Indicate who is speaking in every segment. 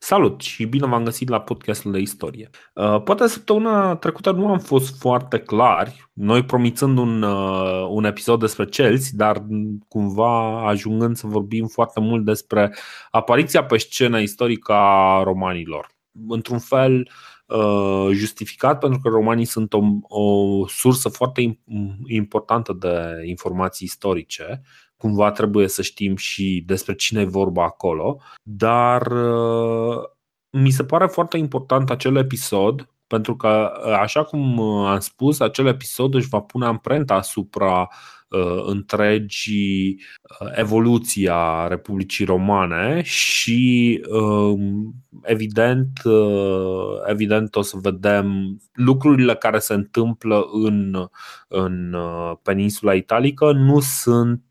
Speaker 1: Salut și bine v-am găsit la podcastul de istorie. Uh, poate săptămâna trecută nu am fost foarte clari, noi promițând un, uh, un episod despre Chelsea, dar cumva ajungând să vorbim foarte mult despre apariția pe scenă istorică a romanilor. Într-un fel uh, justificat pentru că romanii sunt o, o sursă foarte importantă de informații istorice cumva trebuie să știm și despre cine e vorba acolo, dar uh, mi se pare foarte important acel episod pentru că, uh, așa cum uh, am spus, acel episod își va pune amprenta asupra uh, întregii evoluții a Republicii Romane și uh, evident, uh, evident o să vedem lucrurile care se întâmplă în, în peninsula italică nu sunt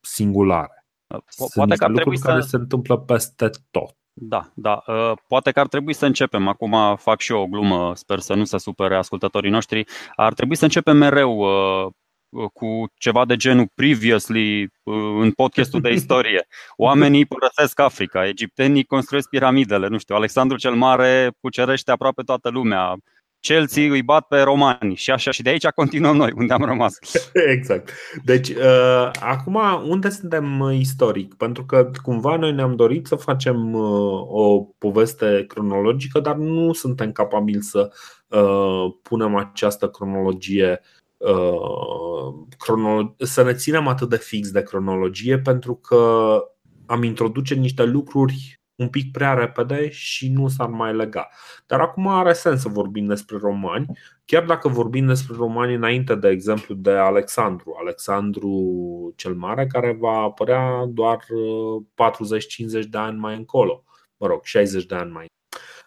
Speaker 1: singulare.
Speaker 2: Sunt Poate că ar trebui
Speaker 1: să... care se întâmplă peste tot.
Speaker 2: Da, da. Uh, poate că ar trebui să începem. Acum fac și eu o glumă, sper să nu se supere ascultătorii noștri. Ar trebui să începem mereu uh, cu ceva de genul previously uh, în podcastul de istorie. Oamenii părăsesc Africa, egiptenii construiesc piramidele, nu știu, Alexandru cel Mare cucerește aproape toată lumea, Chelsea îi bat pe romani și așa și de aici continuăm noi, unde am rămas.
Speaker 1: Exact. Deci, uh, acum, unde suntem istoric? Pentru că cumva noi ne-am dorit să facem uh, o poveste cronologică, dar nu suntem capabili să uh, punem această cronologie uh, cronolo- să ne ținem atât de fix de cronologie pentru că am introduce niște lucruri un pic prea repede și nu s-ar mai lega. Dar acum are sens să vorbim despre romani, chiar dacă vorbim despre romani înainte, de exemplu, de Alexandru, Alexandru cel Mare, care va apărea doar 40-50 uh, de ani mai încolo, mă rog, 60 de ani mai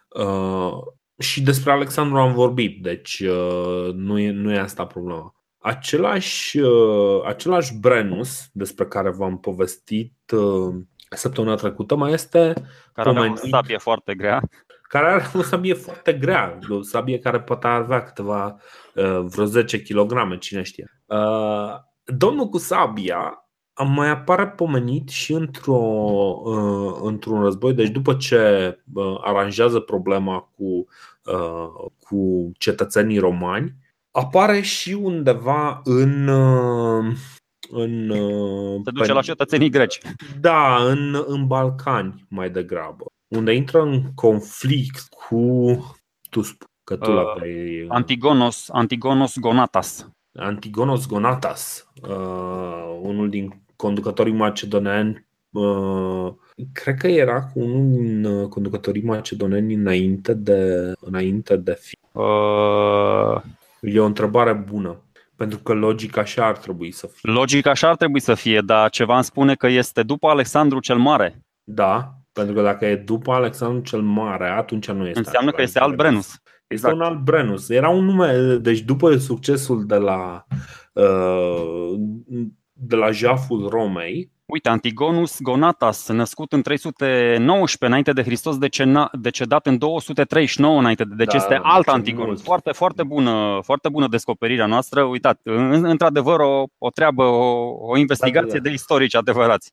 Speaker 1: uh, și despre Alexandru am vorbit, deci uh, nu, e, nu e asta problema. Același, uh, același Brenus despre care v-am povestit uh, săptămâna trecută mai este
Speaker 2: care pomenit, are o sabie foarte grea.
Speaker 1: Care are o sabie foarte grea, o sabie care poate avea câteva uh, vreo 10 kg, cine știe. Uh, domnul cu sabia mai apare pomenit și într-o, uh, într-un război, deci după ce aranjează problema cu, cu cetățenii romani, apare și undeva în în,
Speaker 2: uh, Se duce pe, la cetățenii greci.
Speaker 1: Da, în, în Balcani mai degrabă, unde intră în conflict cu tu spui că tu uh,
Speaker 2: Antigonos, Antigonos Gonatas.
Speaker 1: Antigonos Gonatas, uh, unul din conducătorii macedoneni uh, cred că era cu unul din uh, conducătorii macedoneni înainte de, înainte de fi. Uh... E o întrebare bună. Pentru că logica așa ar trebui să fie.
Speaker 2: Logica așa ar trebui să fie, dar ceva îmi spune că este după Alexandru cel Mare.
Speaker 1: Da, pentru că dacă e după Alexandru cel Mare, atunci nu este.
Speaker 2: Înseamnă că este alt Brenus.
Speaker 1: Este exact. un alt Brenus. Era un nume, deci după succesul de la, uh, de la jaful Romei,
Speaker 2: Uite, Antigonus Gonatas, născut în 319 înainte de Hristos, decena, decedat în 239 înainte de deci da, este alt Antigonus. Foarte, foarte bună, foarte bună descoperirea noastră. Uitați, într-adevăr o, o treabă, o, o investigație da, da, da. de istorici adevărați.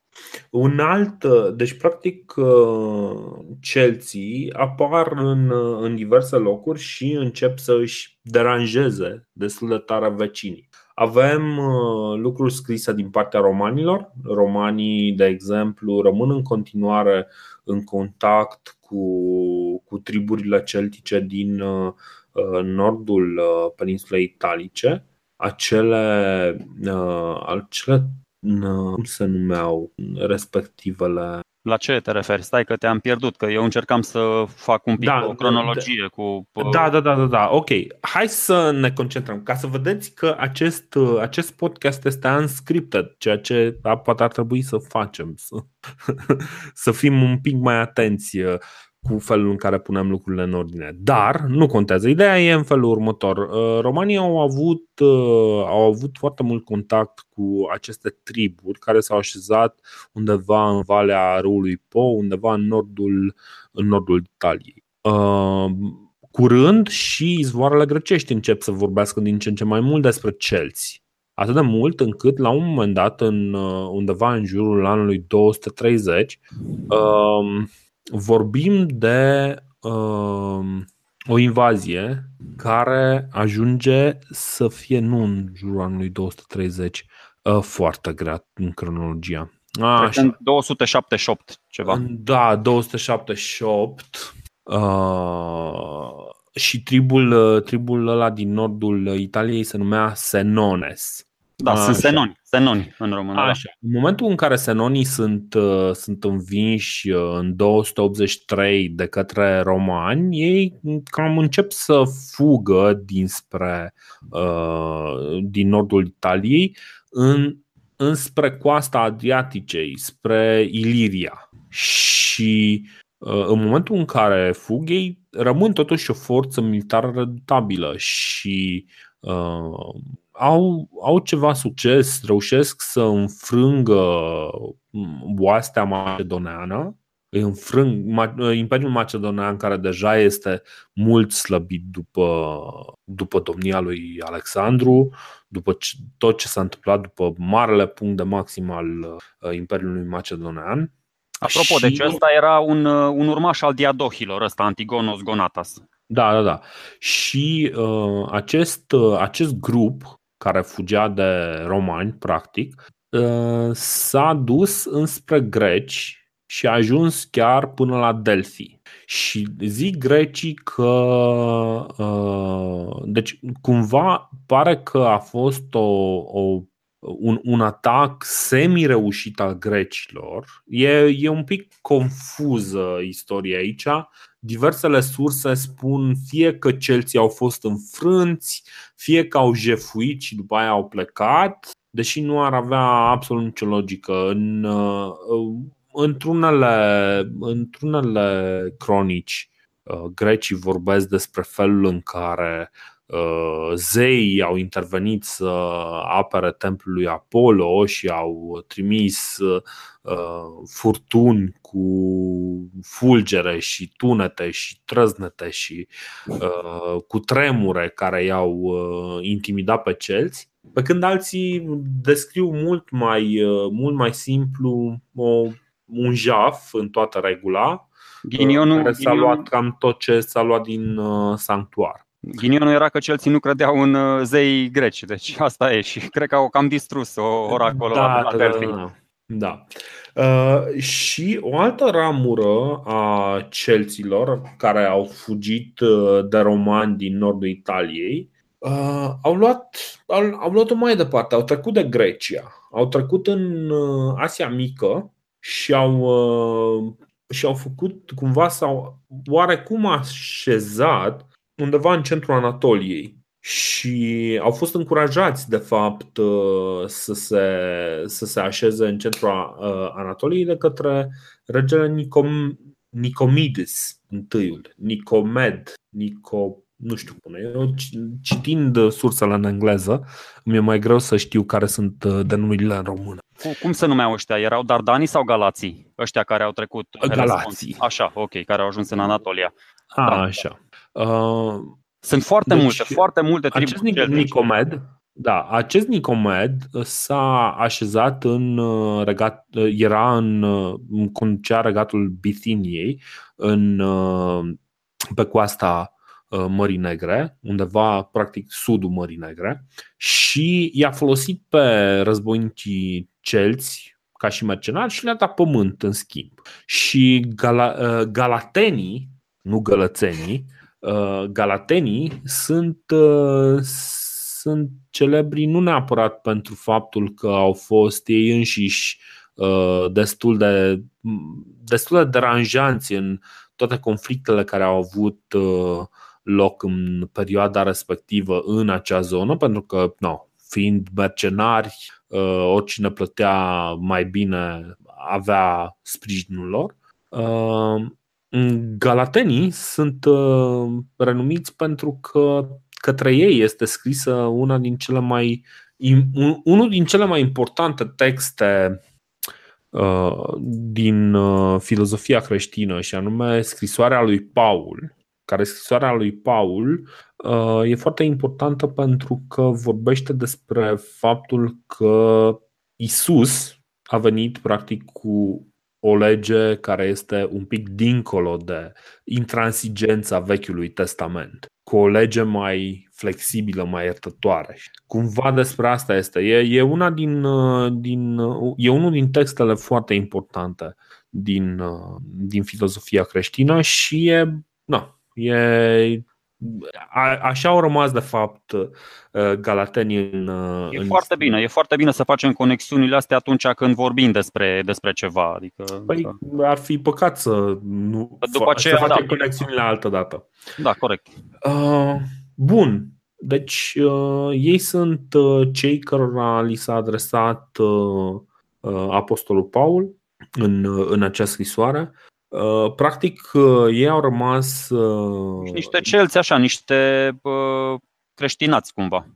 Speaker 1: Un alt, deci practic uh, Chelsea apar în, în diverse locuri și încep să își deranjeze destul de tare vecinii. Avem uh, lucruri scrise din partea romanilor. Romanii, de exemplu, rămân în continuare în contact cu, cu triburile celtice din uh, nordul uh, peninsulei italice. Acele, acele cum se numeau respectivele
Speaker 2: la ce te referi? Stai că te-am pierdut, că eu încercam să fac un pic da, o cronologie da, cu...
Speaker 1: Da, da, da, da, da, ok. Hai să ne concentrăm, ca să vedeți că acest, acest podcast este unscripted, ceea ce poate ar trebui să facem, să, să fim un pic mai atenți cu felul în care punem lucrurile în ordine. Dar nu contează. Ideea e în felul următor. Uh, Romanii au avut, uh, au avut foarte mult contact cu aceste triburi care s-au așezat undeva în valea râului Po, undeva în nordul, în nordul Italiei. Uh, curând și izvoarele grecești încep să vorbească din ce în ce mai mult despre celți. Atât de mult încât la un moment dat, în, undeva în jurul anului 230, vorbim de uh, o invazie care ajunge să fie nu în jurul anului 230, uh, foarte grea în cronologia.
Speaker 2: A, Cred în 278 ceva.
Speaker 1: Da, 278. Uh, și tribul, uh, tribul ăla din nordul Italiei se numea Senones.
Speaker 2: Da, Așa. sunt senoni, senoni în română. Da. Așa.
Speaker 1: În momentul în care senonii sunt, uh, sunt învinși uh, în 283 de către romani, ei cam încep să fugă dinspre uh, din nordul Italiei în, înspre coasta Adriaticei, spre Iliria. Și în momentul în care fug, ei rămân totuși o forță militară redutabilă și uh, au, au ceva succes, reușesc să înfrângă oastea macedoneană, înfrâng Imperiul Macedonean, care deja este mult slăbit după, după domnia lui Alexandru, după tot ce s-a întâmplat după marele punct de maxim al uh, Imperiului Macedonean.
Speaker 2: Apropo, și... deci ăsta era un, uh, un urmaș al Diadohilor, ăsta, Antigonos Gonatas.
Speaker 1: Da, da, da. Și uh, acest, uh, acest grup care fugea de romani, practic, uh, s-a dus înspre greci și a ajuns chiar până la Delphi. Și zic grecii că. Uh, deci, cumva pare că a fost o, o un, un atac semi-reușit al grecilor. E, e un pic confuză istoria aici. Diversele surse spun fie că celții au fost înfrânți, fie că au jefuit și după aia au plecat, deși nu ar avea absolut nicio logică. În, uh, într-unele, într-unele cronici, uh, grecii vorbesc despre felul în care Uh, zeii au intervenit să apere templul lui Apollo și au trimis uh, furtuni cu fulgere și tunete și trăznete și uh, cu tremure care i-au intimidat pe celți, pe când alții descriu mult mai, mult mai simplu o, un jaf în toată regula, Ghinionul, care s-a luat cam tot ce s-a luat din sanctuar.
Speaker 2: Ghinionul era că celții nu credeau în uh, zei greci, deci asta e și cred că au cam distrus o oracolul da,
Speaker 1: da, da, da. da. Uh, și o altă ramură a celților care au fugit uh, de romani din nordul Italiei uh, au, luat, au, au luat-o mai departe, au trecut de Grecia, au trecut în uh, Asia Mică și au, uh, și au făcut cumva sau oarecum așezat undeva în centrul Anatoliei și au fost încurajați, de fapt, uh, să se, să se așeze în centrul uh, Anatoliei de către regele Nicom, Nicomides întâiul, Nicomed, Nico, nu știu cum e. Eu, citind sursele în engleză, mi-e mai greu să știu care sunt uh, denumirile în română.
Speaker 2: Cum se numeau ăștia? Erau Dardanii sau Galații? Ăștia care au trecut
Speaker 1: Galații.
Speaker 2: Așa, ok, care au ajuns în Anatolia.
Speaker 1: A, da. așa. Uh,
Speaker 2: Sunt foarte deci, multe, foarte multe
Speaker 1: triburi. Acest Nicomed, da, acest Nicomed s-a așezat în uh, regat, uh, era în, în conducea regatul Bithyniei, în, pe coasta Mării Negre, undeva practic sudul Mării Negre și i-a folosit pe războinicii celți ca și mercenari și le-a dat pământ în schimb. Și gala, galatenii, nu gălățenii, Uh, galatenii sunt, uh, sunt celebri nu neapărat pentru faptul că au fost ei înșiși uh, destul de, destul de deranjanți în toate conflictele care au avut loc în perioada respectivă în acea zonă, pentru că, no, fiind mercenari, oricine plătea mai bine avea sprijinul lor. Galatenii sunt uh, renumiți pentru că către ei este scrisă una din cele mai unul din cele mai importante texte uh, din uh, filozofia creștină și anume scrisoarea lui Paul, care scrisoarea lui Paul e foarte importantă pentru că vorbește despre faptul că Isus a venit practic cu o lege care este un pic dincolo de intransigența Vechiului Testament, cu o lege mai flexibilă, mai iertătoare. Cumva despre asta este. E, e, una din, din, e unul din textele foarte importante din, din filozofia creștină și e, na, e a, așa au rămas, de fapt, uh, galatenii în. Uh,
Speaker 2: e
Speaker 1: în
Speaker 2: foarte bine, e foarte bine să facem conexiunile astea atunci când vorbim despre, despre ceva. Adică,
Speaker 1: păi, ar fi păcat să nu
Speaker 2: După aceea,
Speaker 1: să facem
Speaker 2: da.
Speaker 1: conexiunile altă dată.
Speaker 2: Da, corect.
Speaker 1: Uh, bun. Deci, uh, ei sunt uh, cei cărora li s-a adresat uh, uh, Apostolul Paul în, uh, în acea scrisoare. Uh, practic, uh, ei au rămas. Uh,
Speaker 2: niște celți, așa, niște creștinați cumva.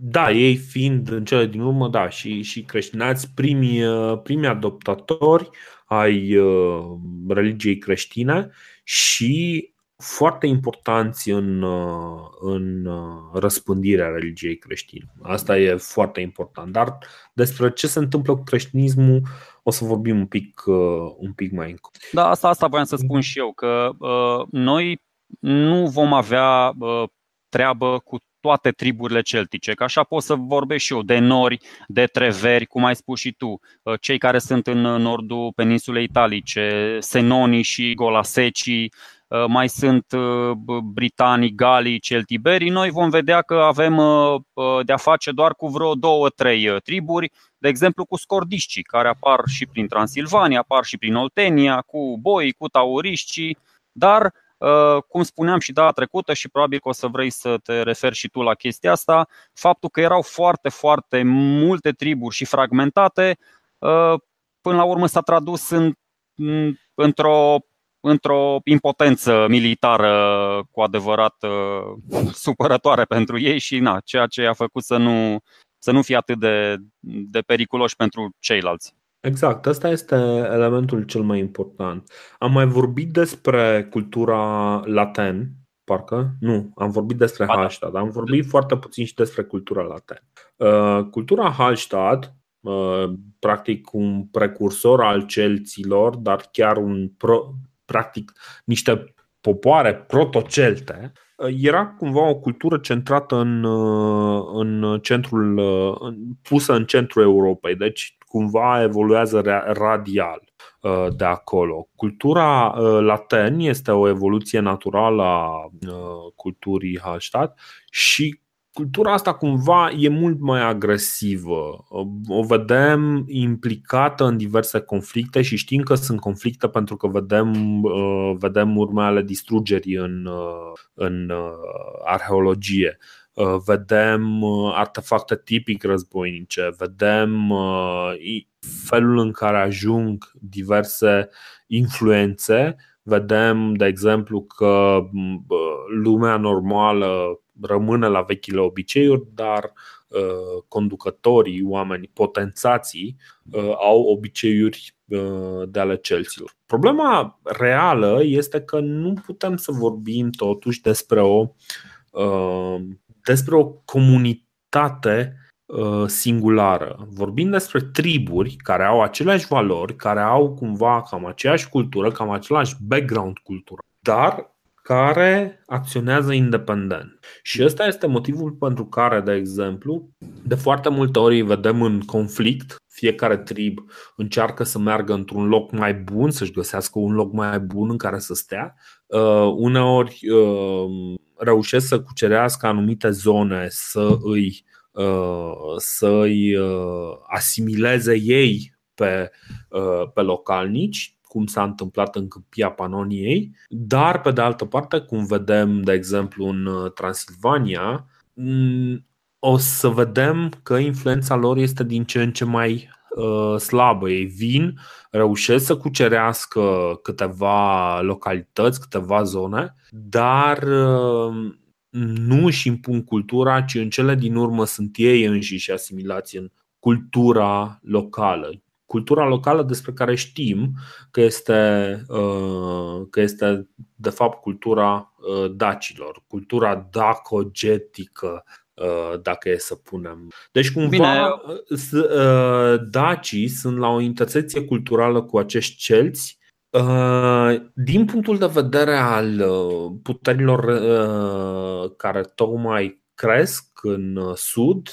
Speaker 1: Da, ei fiind în cele din urmă, da, și, și creștinați primii, primii adoptatori ai religiei creștine și foarte importanți în, în răspândirea religiei creștine. Asta e foarte important. Dar despre ce se întâmplă cu creștinismul o să vorbim un pic, un pic mai încolo.
Speaker 2: Da, asta, asta voiam să spun și eu, că uh, noi nu vom avea uh, treabă cu toate triburile celtice, că așa pot să vorbesc și eu de nori, de treveri, cum ai spus și tu, cei care sunt în nordul peninsulei italice, senonii și golasecii, Uh, mai sunt uh, britanii, galii, celtiberii, noi vom vedea că avem uh, de-a face doar cu vreo două, trei triburi, de exemplu cu scordișcii, care apar și prin Transilvania, apar și prin Oltenia, cu boi, cu taurișcii, dar cum spuneam și data trecută și probabil că o să vrei să te referi și tu la chestia asta, faptul că erau foarte, foarte multe triburi și fragmentate, până la urmă s-a tradus în, într-o într-o impotență militară cu adevărat uh, supărătoare pentru ei și na, ceea ce a făcut să nu, să nu fie atât de, de periculoși pentru ceilalți.
Speaker 1: Exact, ăsta este elementul cel mai important. Am mai vorbit despre cultura laten, parcă? Nu, am vorbit despre ba, Hallstatt, am vorbit foarte puțin și despre cultura laten. Uh, cultura Hallstatt, uh, practic un precursor al celților, dar chiar un pro, practic niște popoare protocelte, era cumva o cultură centrată în, în centrul, pusă în centrul Europei, deci cumva evoluează radial uh, de acolo. Cultura uh, laten este o evoluție naturală a uh, culturii Hallstatt și cultura asta cumva e mult mai agresivă. O vedem implicată în diverse conflicte și știm că sunt conflicte pentru că vedem, uh, vedem urmele distrugerii în, uh, în uh, arheologie. Vedem artefacte tipic războinice, vedem felul în care ajung diverse influențe vedem, de exemplu, că lumea normală rămâne la vechile obiceiuri, dar uh, conducătorii, oamenii, potențații uh, au obiceiuri uh, de ale celților. Problema reală este că nu putem să vorbim totuși despre o, despre o comunitate singulară. Vorbim despre triburi care au aceleași valori, care au cumva cam aceeași cultură, cam același background cultural, dar care acționează independent. Și ăsta este motivul pentru care, de exemplu, de foarte multe ori vedem în conflict, fiecare trib încearcă să meargă într-un loc mai bun, să-și găsească un loc mai bun în care să stea. Uh, uneori uh, reușesc să cucerească anumite zone, să îi, uh, să îi uh, asimileze ei pe, uh, pe localnici cum s-a întâmplat în câmpia Panoniei, dar pe de altă parte, cum vedem, de exemplu, în uh, Transilvania, mm, o să vedem că influența lor este din ce în ce mai uh, slabă. Ei vin, reușesc să cucerească câteva localități, câteva zone, dar uh, nu își impun cultura, ci în cele din urmă sunt ei înșiși asimilați în cultura locală cultura locală despre care știm că este, uh, că este de fapt cultura uh, dacilor, cultura dacogetică, dacă e să punem. Deci cumva Bine. dacii sunt la o intersecție culturală cu acești celți din punctul de vedere al puterilor care tocmai cresc în sud,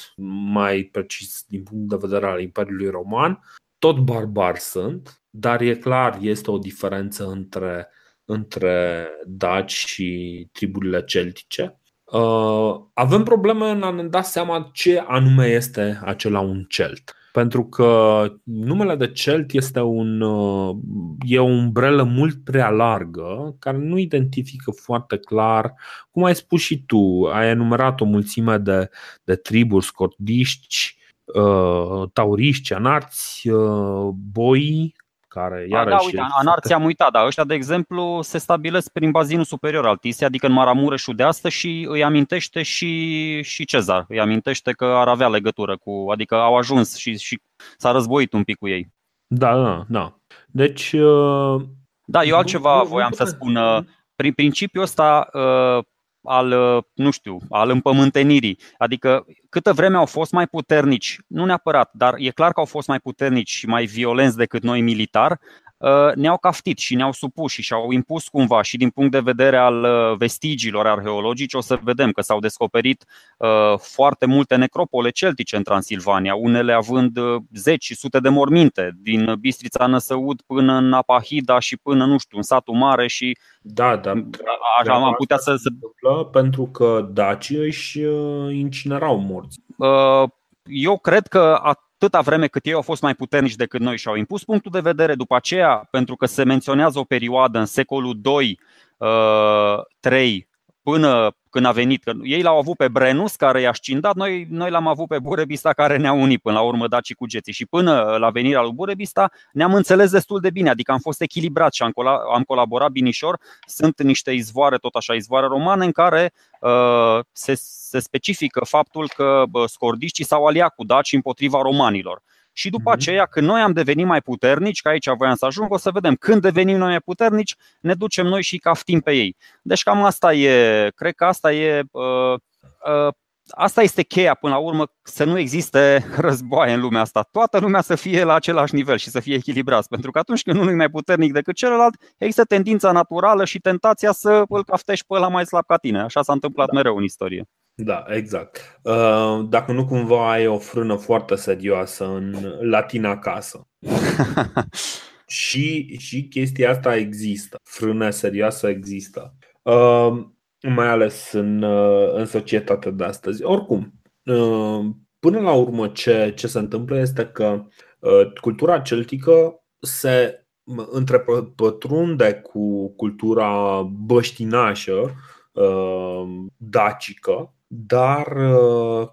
Speaker 1: mai precis din punct de vedere al Imperiului Roman, tot barbari sunt, dar e clar, este o diferență între, între daci și triburile celtice. Uh, avem probleme în a ne da seama ce anume este acela un celt. Pentru că numele de celt este un, uh, e o umbrelă mult prea largă care nu identifică foarte clar, cum ai spus și tu, ai enumerat o mulțime de, de triburi, scordiști, uh, tauriști, anarți, uh, boi, care
Speaker 2: iarăși... Da, uite, anarții am uitat, dar ăștia, de exemplu, se stabilesc prin bazinul superior al Tisei, adică în Maramureșul de astăzi și îi amintește și, și Cezar. Îi amintește că ar avea legătură cu, adică au ajuns și, și s-a războit un pic cu ei.
Speaker 1: Da, da, da. Deci... Uh...
Speaker 2: Da, eu altceva voiam să spun. Uh, prin principiul ăsta, uh, al, uh, nu știu, al împământenirii. Adică câtă vreme au fost mai puternici, nu neapărat, dar e clar că au fost mai puternici și mai violenți decât noi militar, uh, ne-au caftit și ne-au supus și și-au impus cumva și din punct de vedere al uh, vestigiilor arheologice o să vedem că s-au descoperit foarte multe necropole celtice în Transilvania, unele având zeci și sute de morminte, din Bistrița Năsăud până în Apahida și până, nu știu, în satul mare și
Speaker 1: da, dar
Speaker 2: așa am putea să se
Speaker 1: pentru că dacii își uh, incinerau morți.
Speaker 2: Uh, eu cred că atâta vreme cât ei au fost mai puternici decât noi și au impus punctul de vedere, după aceea, pentru că se menționează o perioadă în secolul 2, 3, până când a venit. Că ei l-au avut pe Brenus care i-a scindat, noi, noi l-am avut pe Burebista care ne-a unit până la urmă Daci cu Geții și până la venirea lui Burebista ne-am înțeles destul de bine, adică am fost echilibrat și am, col- am colaborat binișor. Sunt niște izvoare, tot așa, izvoare romane în care uh, se, se specifică faptul că uh, scordiștii s-au aliat cu Daci împotriva romanilor. Și după mhm. aceea, când noi am devenit mai puternici, că aici voiam să ajung, o să vedem când devenim noi mai puternici, ne ducem noi și caftim pe ei. Deci cam asta e, cred că asta e uh, uh, asta este cheia până la urmă, să nu existe războaie în lumea asta. Toată lumea să fie la același nivel și să fie echilibrați. Pentru că atunci când unul e mai puternic decât celălalt, există tendința naturală și tentația să îl caftești pe ăla mai slab ca tine. Așa s-a întâmplat da. mereu în istorie.
Speaker 1: Da, exact. Uh, dacă nu cumva ai o frână foarte serioasă în latina acasă. și, și chestia asta există. Frână serioasă există. Uh, mai ales în, uh, în societatea de astăzi. Oricum, până la urmă ce, ce se întâmplă este că cultura celtică se întrepătrunde cu cultura băștinașă dacică dar uh,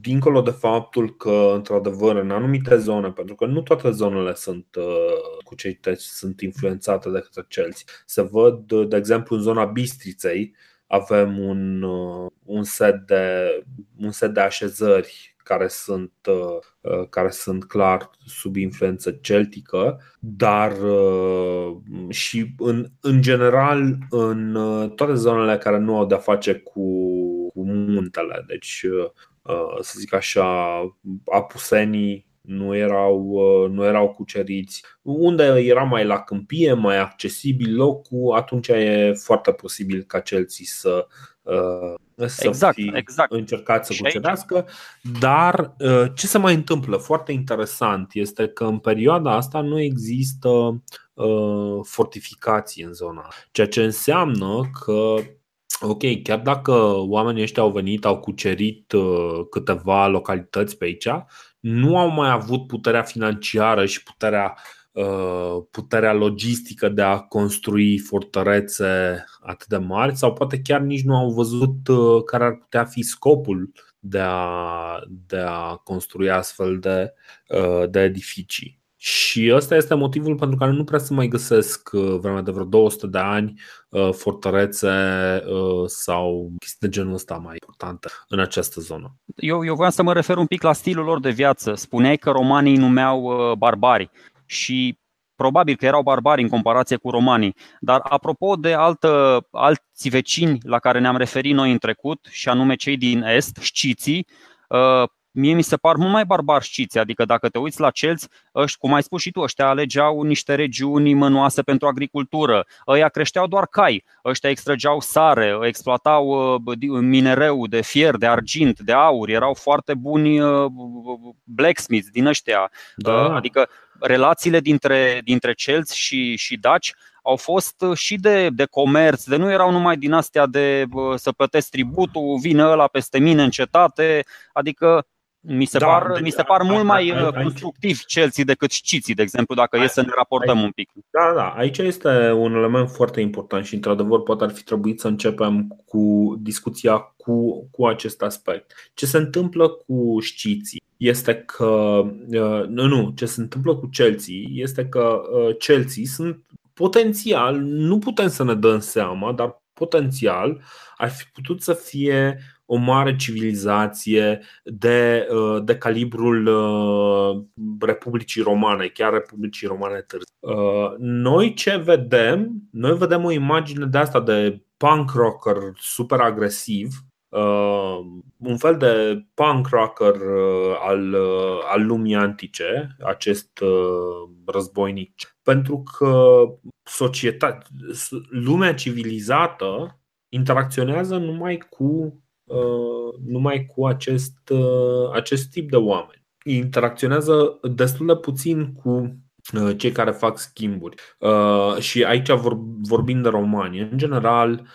Speaker 1: dincolo de faptul că, într-adevăr, în anumite zone, pentru că nu toate zonele sunt uh, cu cei teci sunt influențate de către celți, se văd, de exemplu, în zona Bistriței avem un, uh, un, set, de, un set de așezări care sunt, care sunt clar sub influență celtică, dar și în, în general în toate zonele care nu au de-a face cu cu muntele. Deci, uh, să zic așa, apusenii nu erau, uh, nu erau cuceriți. Unde era mai la câmpie, mai accesibil locul, atunci e foarte posibil ca celții să, uh, să exact, fi exact. încercat să cucerească. Dar ce se mai întâmplă? Foarte interesant este că în perioada asta nu există fortificații în zona, ceea ce înseamnă că Ok, chiar dacă oamenii ăștia au venit, au cucerit uh, câteva localități pe aici, nu au mai avut puterea financiară și puterea, uh, puterea logistică de a construi fortărețe atât de mari sau poate chiar nici nu au văzut uh, care ar putea fi scopul de a, de a construi astfel de, de edificii. Și ăsta este motivul pentru care nu prea se mai găsesc uh, vremea de vreo 200 de ani uh, fortărețe uh, sau chestii de genul ăsta mai importante în această zonă.
Speaker 2: Eu, eu voiam să mă refer un pic la stilul lor de viață. Spuneai că romanii numeau barbari și probabil că erau barbari în comparație cu romanii. Dar apropo de altă, alți vecini la care ne-am referit noi în trecut, și anume cei din Est, șciții, mie mi se par mult mai barbar știți, adică dacă te uiți la celți, ăști, cum ai spus și tu, ăștia alegeau niște regiuni mănoase pentru agricultură, ăia creșteau doar cai, ăștia extrăgeau sare, exploatau minereu de fier, de argint, de aur, erau foarte buni blacksmiths din ăștia, da. adică relațiile dintre, dintre celți și, și daci au fost și de, de comerț, de nu erau numai din astea de să plătesc tributul, vine ăla peste mine în cetate, adică mi se da, par, de, mi se par a, mult mai a, a, constructiv Chelsea decât Ciții, de exemplu, dacă a, e să ne raportăm a, un pic.
Speaker 1: Da, da, aici este un element foarte important și, într-adevăr, poate ar fi trebuit să începem cu discuția cu, cu acest aspect. Ce se întâmplă cu Ciții este că, uh, nu, nu, ce se întâmplă cu Chelsea este că uh, Chelsea sunt potențial, nu putem să ne dăm seama, dar potențial ar fi putut să fie o mare civilizație de, uh, de calibrul uh, Republicii Romane, chiar Republicii Romane târziu. Uh, noi ce vedem? Noi vedem o imagine de asta de punk rocker super agresiv, un fel de punk rocker al, al lumii antice, acest războinic. Pentru că societatea, lumea civilizată interacționează numai cu Uh, numai cu acest, uh, acest tip de oameni. Interacționează destul de puțin cu uh, cei care fac schimburi. Și aici vorbim de romani. În general,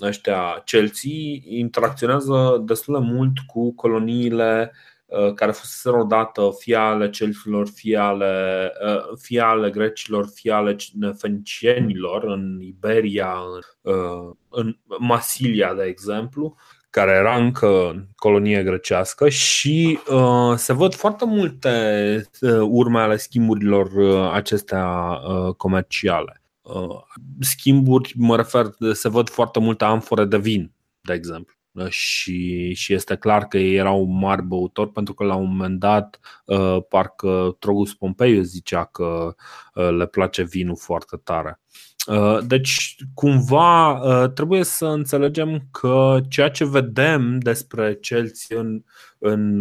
Speaker 1: ăștia Chelsea interacționează destul de mult cu coloniile Uh, care fusese odată fie ale celților, fie ale, uh, fie ale grecilor, fie ale fenicienilor în Iberia, în, uh, în Masilia, de exemplu, care era încă colonie grecească și uh, se văd foarte multe urme ale schimburilor acestea uh, comerciale. Uh, schimburi, mă refer, se văd foarte multe amfore de vin, de exemplu și, și este clar că ei erau mari băutori pentru că la un moment dat uh, parcă Trogus Pompeiu zicea că uh, le place vinul foarte tare. Uh, deci, cumva, trebuie să înțelegem că ceea ce vedem despre celți în, în,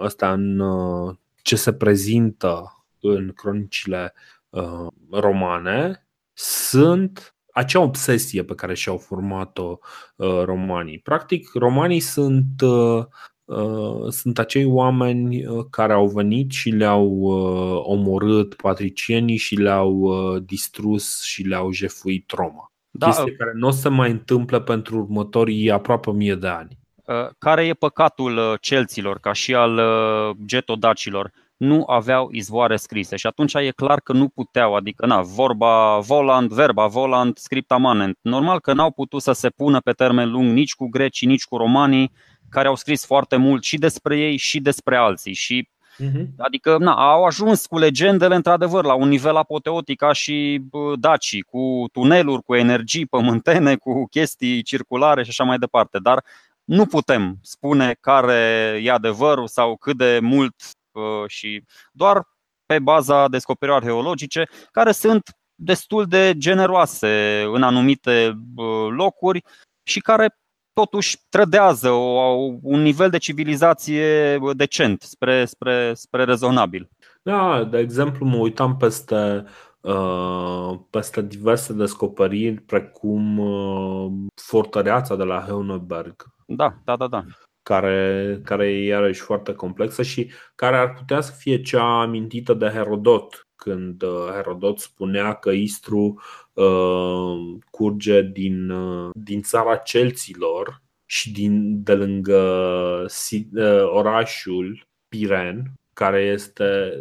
Speaker 1: ăsta, în ce se prezintă în cronicile romane sunt acea obsesie pe care și-au format-o uh, romanii. Practic, romanii sunt, uh, uh, sunt acei oameni care au venit și le-au omorât patricienii și le-au distrus și le-au jefuit Roma. Da. Chestie care nu o să mai întâmple pentru următorii aproape mie de ani.
Speaker 2: Care e păcatul celților, ca și al getodacilor? Nu aveau izvoare scrise și atunci e clar că nu puteau, adică na, vorba volant, verba volant, scripta manent. Normal că n-au putut să se pună pe termen lung nici cu grecii, nici cu romanii, care au scris foarte mult și despre ei și despre alții și Uh-huh. Adică na, au ajuns cu legendele într-adevăr la un nivel apoteotic ca și dacii, cu tuneluri, cu energii pământene, cu chestii circulare și așa mai departe. Dar nu putem spune care e adevărul sau cât de mult și doar pe baza descoperirilor arheologice, care sunt destul de generoase în anumite locuri și care totuși trădează un nivel de civilizație decent spre, spre, spre rezonabil.
Speaker 1: Da, de exemplu, mă uitam peste, peste diverse descoperiri, precum fortăreața de la Heuneberg.
Speaker 2: Da, da, da, da
Speaker 1: care, care e iarăși foarte complexă și care ar putea să fie cea amintită de Herodot, când uh, Herodot spunea că Istru uh, curge din, uh, din țara celților și din, de lângă uh, orașul Piren, care este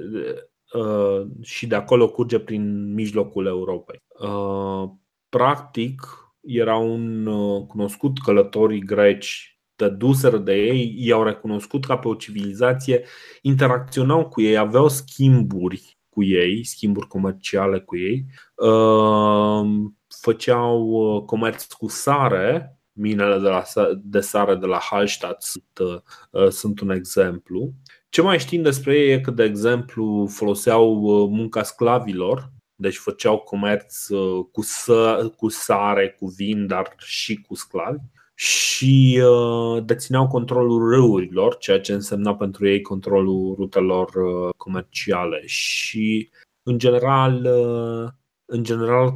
Speaker 1: uh, și de acolo curge prin mijlocul Europei. Uh, practic, era un uh, cunoscut călătorii greci dăduseră de ei, i-au recunoscut ca pe o civilizație, interacționau cu ei, aveau schimburi cu ei, schimburi comerciale cu ei, ehm, făceau uh, comerț cu sare, minele de, la, de sare de la Hallstatt sunt, uh, sunt un exemplu. Ce mai știm despre ei e că, de exemplu, foloseau munca sclavilor, deci făceau comerț cu, să, cu sare, cu vin, dar și cu sclavi și uh, dețineau controlul râurilor, ceea ce însemna pentru ei controlul rutelor uh, comerciale. Și în general, uh, în general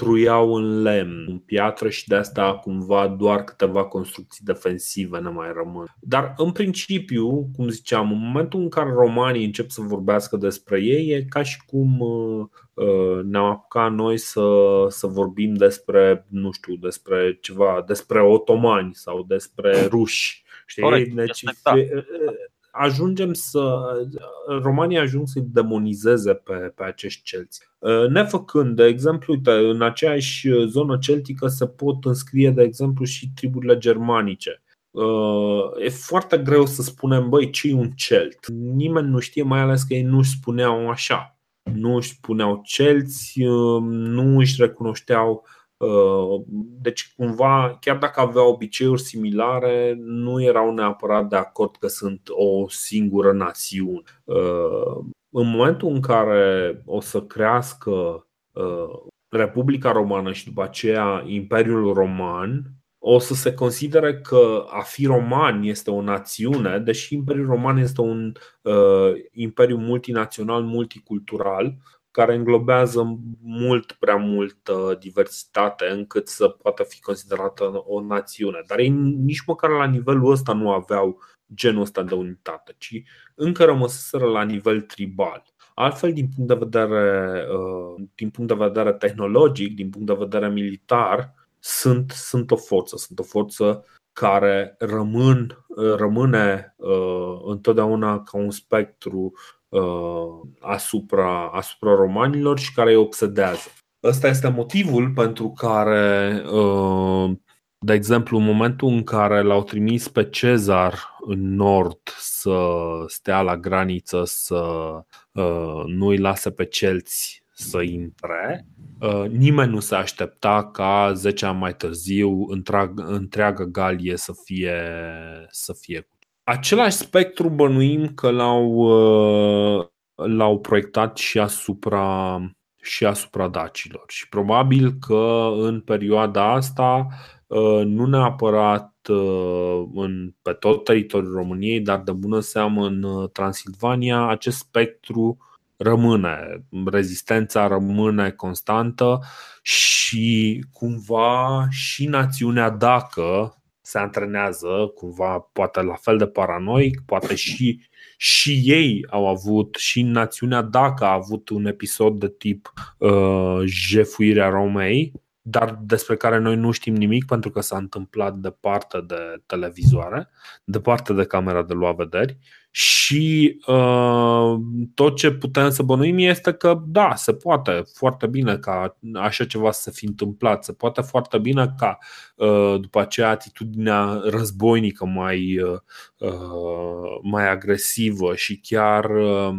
Speaker 1: construiau în lemn, în piatră și de asta cumva doar câteva construcții defensive ne mai rămân. Dar în principiu, cum ziceam, în momentul în care romanii încep să vorbească despre ei, e ca și cum uh, uh, ne-am apucat noi să, să vorbim despre, nu știu, despre ceva, despre otomani sau despre ruși. Știi?
Speaker 2: Corect, deci, fie,
Speaker 1: ajungem să. România ajung să-i demonizeze pe, pe acești celți. Nefăcând, de exemplu, uite, în aceeași zonă celtică se pot înscrie, de exemplu, și triburile germanice. E foarte greu să spunem, băi, ce e un celt? Nimeni nu știe, mai ales că ei nu își spuneau așa. Nu își spuneau celți, nu își recunoșteau Uh, deci, cumva, chiar dacă aveau obiceiuri similare, nu erau neapărat de acord că sunt o singură națiune. Uh, în momentul în care o să crească uh, Republica Romană și după aceea Imperiul Roman, o să se considere că a fi roman este o națiune, deși Imperiul Roman este un uh, imperiu multinațional, multicultural, care înglobează mult prea multă diversitate încât să poată fi considerată o națiune. Dar ei nici măcar la nivelul ăsta nu aveau genul ăsta de unitate, ci încă rămăseseră la nivel tribal. Altfel, din punct de vedere, uh, din punct de vedere tehnologic, din punct de vedere militar, sunt, sunt o forță, sunt o forță care rămân, rămâne uh, întotdeauna ca un spectru Uh, asupra, asupra romanilor și care îi obsedează. Ăsta este motivul pentru care, uh, de exemplu, în momentul în care l-au trimis pe Cezar în nord să stea la graniță, să uh, nu îi lase pe celți să intre, nimeni nu se aștepta ca 10 ani mai târziu întreaga Galie să fie, să fie Același spectru bănuim că l-au, uh, l-au proiectat și asupra, și asupra dacilor. Și probabil că în perioada asta, uh, nu neapărat uh, în, pe tot teritoriul României, dar de bună seamă în Transilvania, acest spectru rămâne, rezistența rămâne constantă și cumva și națiunea dacă se antrenează cumva, poate la fel de paranoic, poate și, și ei au avut, și națiunea dacă a avut un episod de tip uh, jefuirea Romei, dar despre care noi nu știm nimic pentru că s-a întâmplat departe de televizoare, departe de camera de luat vederi și uh, tot ce putem să bănuim este că da, se poate foarte bine ca așa ceva să fi întâmplat, se poate foarte bine ca uh, după aceea atitudinea războinică mai, uh, uh mai agresivă și chiar uh,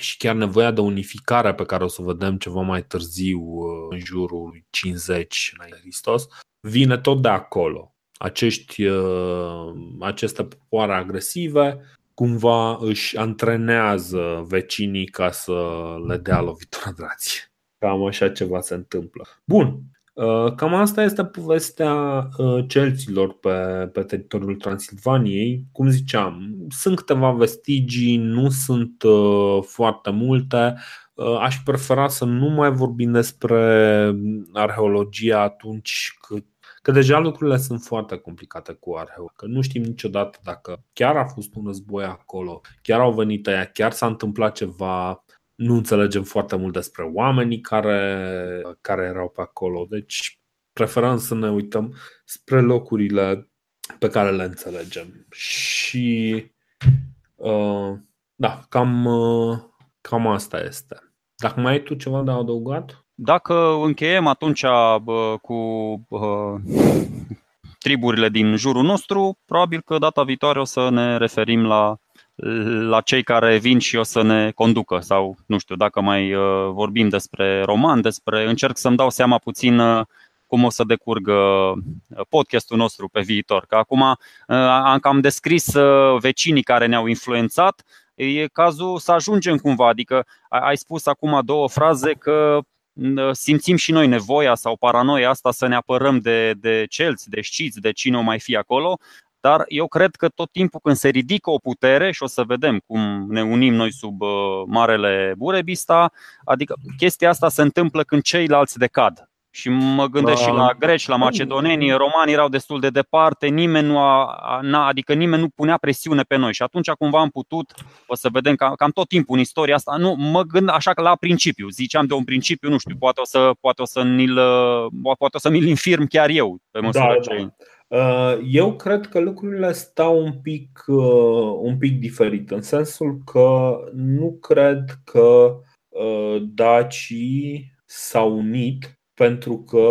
Speaker 1: și chiar nevoia de unificare pe care o să o vedem ceva mai târziu uh, în jurul 50 înainte Hristos, vine tot de acolo. Acești, uh, aceste popoare agresive cumva își antrenează vecinii ca să le dea lovitura grație. Cam așa ceva se întâmplă. Bun, Uh, cam asta este povestea uh, celților pe, pe teritoriul Transilvaniei. Cum ziceam, sunt câteva vestigii, nu sunt uh, foarte multe. Aș prefera să nu mai vorbim despre arheologia atunci cât Că deja lucrurile sunt foarte complicate cu arheologia. Că nu știm niciodată dacă chiar a fost un război acolo, chiar au venit aia, chiar s-a întâmplat ceva nu înțelegem foarte mult despre oamenii care, care erau pe acolo. Deci preferăm să ne uităm spre locurile pe care le înțelegem. Și uh, da, cam, uh, cam asta este. Dacă mai ai tu ceva de adăugat?
Speaker 2: Dacă încheiem atunci bă, cu bă, triburile din jurul nostru, probabil că data viitoare o să ne referim la la cei care vin și o să ne conducă sau nu știu, dacă mai uh, vorbim despre roman, despre încerc să-mi dau seama puțin uh, cum o să decurgă podcastul nostru pe viitor. Că acum am cam descris vecinii care ne-au influențat, e cazul să ajungem cumva. Adică ai spus acum două fraze că simțim și noi nevoia sau paranoia asta să ne apărăm de, de celți, de știți, de cine o mai fi acolo. Dar eu cred că tot timpul când se ridică o putere și o să vedem cum ne unim noi sub uh, marele Burebista, adică chestia asta se întâmplă când ceilalți decad. Și mă gândesc și la greci, la macedoneni, romanii erau destul de departe, nimeni nu a, adică nimeni nu punea presiune pe noi și atunci cumva am putut, o să vedem cam, cam tot timpul în istoria asta, nu, mă gând așa că la principiu, ziceam de un principiu, nu știu, poate o să, poate o să mi-l, poate o să mi-l infirm chiar eu pe măsură da, ce... Da.
Speaker 1: Uh, eu cred că lucrurile stau un pic, uh, un pic diferit, în sensul că nu cred că uh, dacii s-au unit pentru că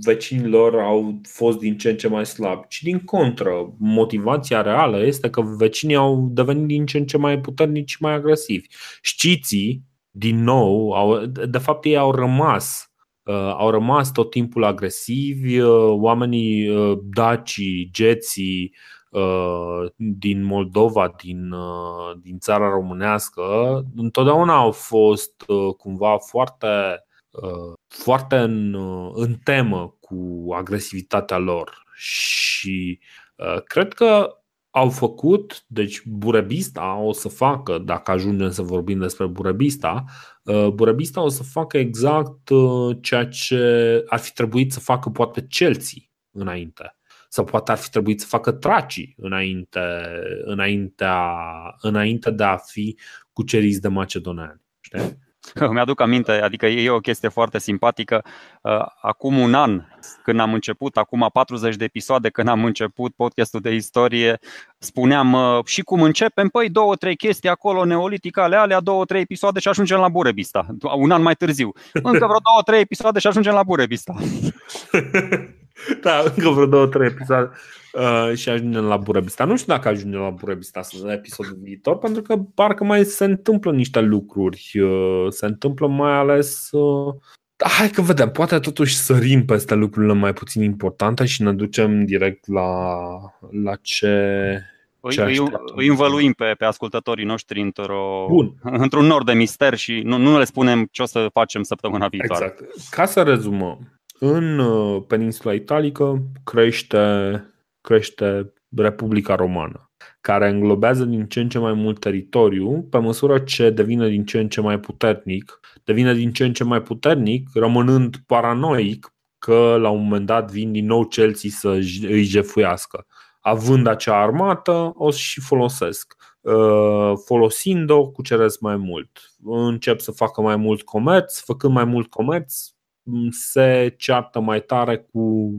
Speaker 1: vecinilor au fost din ce în ce mai slabi, ci din contră. Motivația reală este că vecinii au devenit din ce în ce mai puternici și mai agresivi. Știții, din nou, au, de fapt ei au rămas Uh, au rămas tot timpul agresivi, uh, oamenii uh, dacii, geții din Moldova, din, din țara românească, întotdeauna au fost cumva foarte, foarte în, în temă cu agresivitatea lor și cred că au făcut, deci Burebista o să facă, dacă ajungem să vorbim despre Burebista, uh, Burebista o să facă exact uh, ceea ce ar fi trebuit să facă poate Chelsea înainte. Sau poate ar fi trebuit să facă Tracii înainte, înaintea, înainte de a fi cuceriți de macedoneni. Știi?
Speaker 2: Mi-aduc aminte, adică e o chestie foarte simpatică. Uh, acum un an, când am început, acum 40 de episoade, când am început podcastul de istorie, spuneam uh, și cum începem, păi două, trei chestii acolo, neolitic, ale alea, două, trei episoade și ajungem la Burebista. Un an mai târziu. Încă vreo două, trei episoade și ajungem la Burebista.
Speaker 1: da, încă vreo două, trei episoade uh, și ajungem la Burebista. Nu știu dacă ajungem la Burebista în episodul viitor, pentru că parcă mai se întâmplă niște lucruri. Uh, se întâmplă mai ales uh, Hai că vedem, poate totuși sărim peste lucrurile mai puțin importante și ne ducem direct la, la ce,
Speaker 2: îi, îi, îi învăluim pe, pe ascultătorii noștri într-o, Bun. într-un nor de mister și nu, nu le spunem ce o să facem săptămâna viitoare.
Speaker 1: Exact. Ca să rezumăm, în uh, peninsula italică crește, crește Republica Romană, care înglobează din ce în ce mai mult teritoriu, pe măsură ce devine din ce în ce mai puternic, devine din ce în ce mai puternic, rămânând paranoic că la un moment dat vin din nou celții să îi jefuiască. Având acea armată, o și folosesc. Uh, folosind-o, cuceresc mai mult. Încep să facă mai mult comerț, făcând mai mult comerț, se ceartă mai tare cu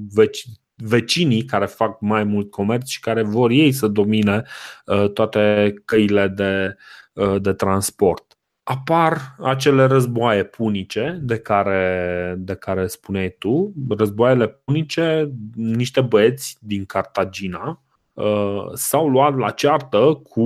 Speaker 1: vecinii care fac mai mult comerț și care vor ei să domine uh, toate căile de, uh, de transport. Apar acele războaie punice de care, de care spuneai tu, războaiele punice, niște băieți din Cartagina uh, s-au luat la ceartă cu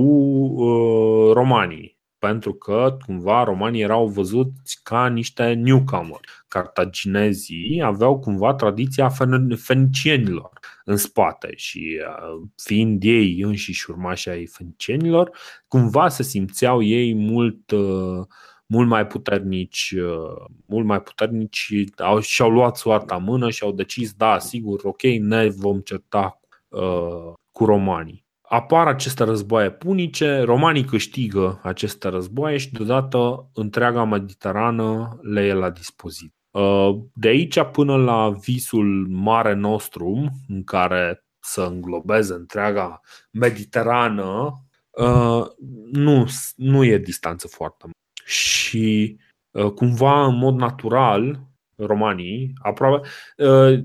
Speaker 1: romanii pentru că cumva romanii erau văzuți ca niște newcomer. Cartaginezii aveau cumva tradiția fenicienilor în spate și uh, fiind ei înșiși urmași ai fenicienilor, cumva se simțeau ei mult uh, mult mai puternici, uh, mult mai puternici au, și-au luat soarta în mână și au decis, da, sigur, ok, ne vom certa uh, cu romanii apar aceste războaie punice, romanii câștigă aceste războaie și deodată întreaga Mediterană le e la dispoziție. Uh, de aici până la visul Mare Nostrum, în care să înglobeze întreaga Mediterană, uh, nu, nu e distanță foarte mare. Și uh, cumva, în mod natural, romanii, aproape.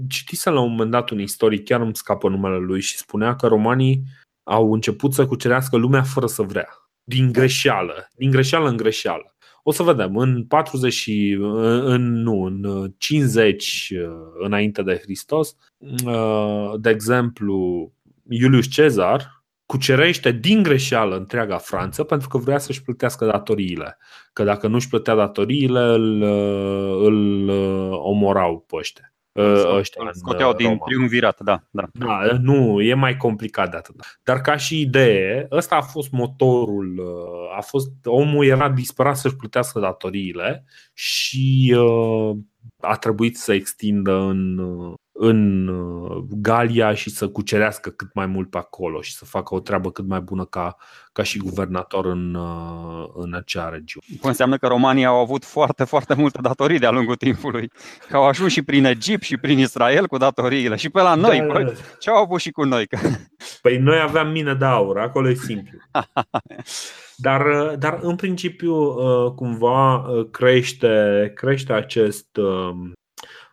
Speaker 1: Citisem la un moment dat un istoric, chiar îmi scapă numele lui, și spunea că romanii au început să cucerească lumea fără să vrea. Din greșeală, din greșeală în greșeală. O să vedem, în 40 în, nu, în 50 înainte de Hristos, de exemplu, Iulius Cezar cucerește din greșeală întreaga Franță pentru că vrea să-și plătească datoriile. Că dacă nu-și plătea datoriile, îl, îl omorau pe ăștia. Ăștia
Speaker 2: Scoteau din
Speaker 1: Roma.
Speaker 2: triumvirat, da, da.
Speaker 1: Da, nu, e mai complicat de atât. Dar ca și idee, ăsta a fost motorul, a fost, omul era disperat să-și plătească datoriile și a trebuit să extindă în, în Galia și să cucerească cât mai mult pe acolo și să facă o treabă cât mai bună ca, ca și guvernator în, în acea regiune.
Speaker 2: Înseamnă că romanii au avut foarte, foarte multe datorii de-a lungul timpului. Că au ajuns și prin Egipt și prin Israel cu datoriile și pe la noi. Da, da, da. Ce au avut și cu noi?
Speaker 1: Păi noi aveam mine de aur, acolo e simplu. Dar, dar în principiu cumva crește, crește acest,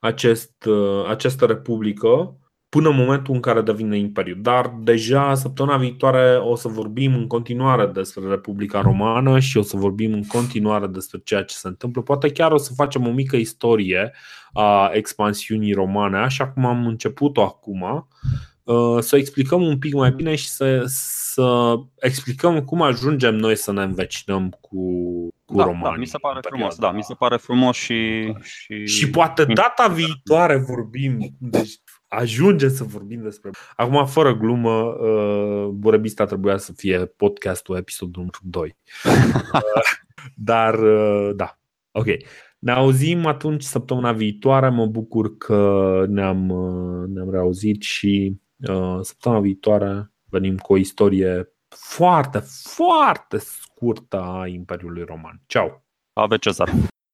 Speaker 1: acest, această republică până în momentul în care devine imperiu. Dar deja săptămâna viitoare o să vorbim în continuare despre Republica Romană și o să vorbim în continuare despre ceea ce se întâmplă. Poate chiar o să facem o mică istorie a expansiunii romane, așa cum am început-o acum, să explicăm un pic mai bine și să, să explicăm cum ajungem noi să ne învecinăm cu, cu
Speaker 2: da,
Speaker 1: romanii.
Speaker 2: Da, mi se pare frumos, da, mi se pare frumos și... Și,
Speaker 1: și poate data viitoare vorbim, deci ajungem să vorbim despre... Acum, fără glumă, Burebista trebuia să fie podcastul episodul numărul 2. Dar, da, ok. Ne auzim atunci săptămâna viitoare. Mă bucur că ne-am, ne-am reauzit și uh, săptămâna viitoare venim cu o istorie foarte, foarte scurtă a Imperiului Roman. Ciao!
Speaker 2: Ave Cezar!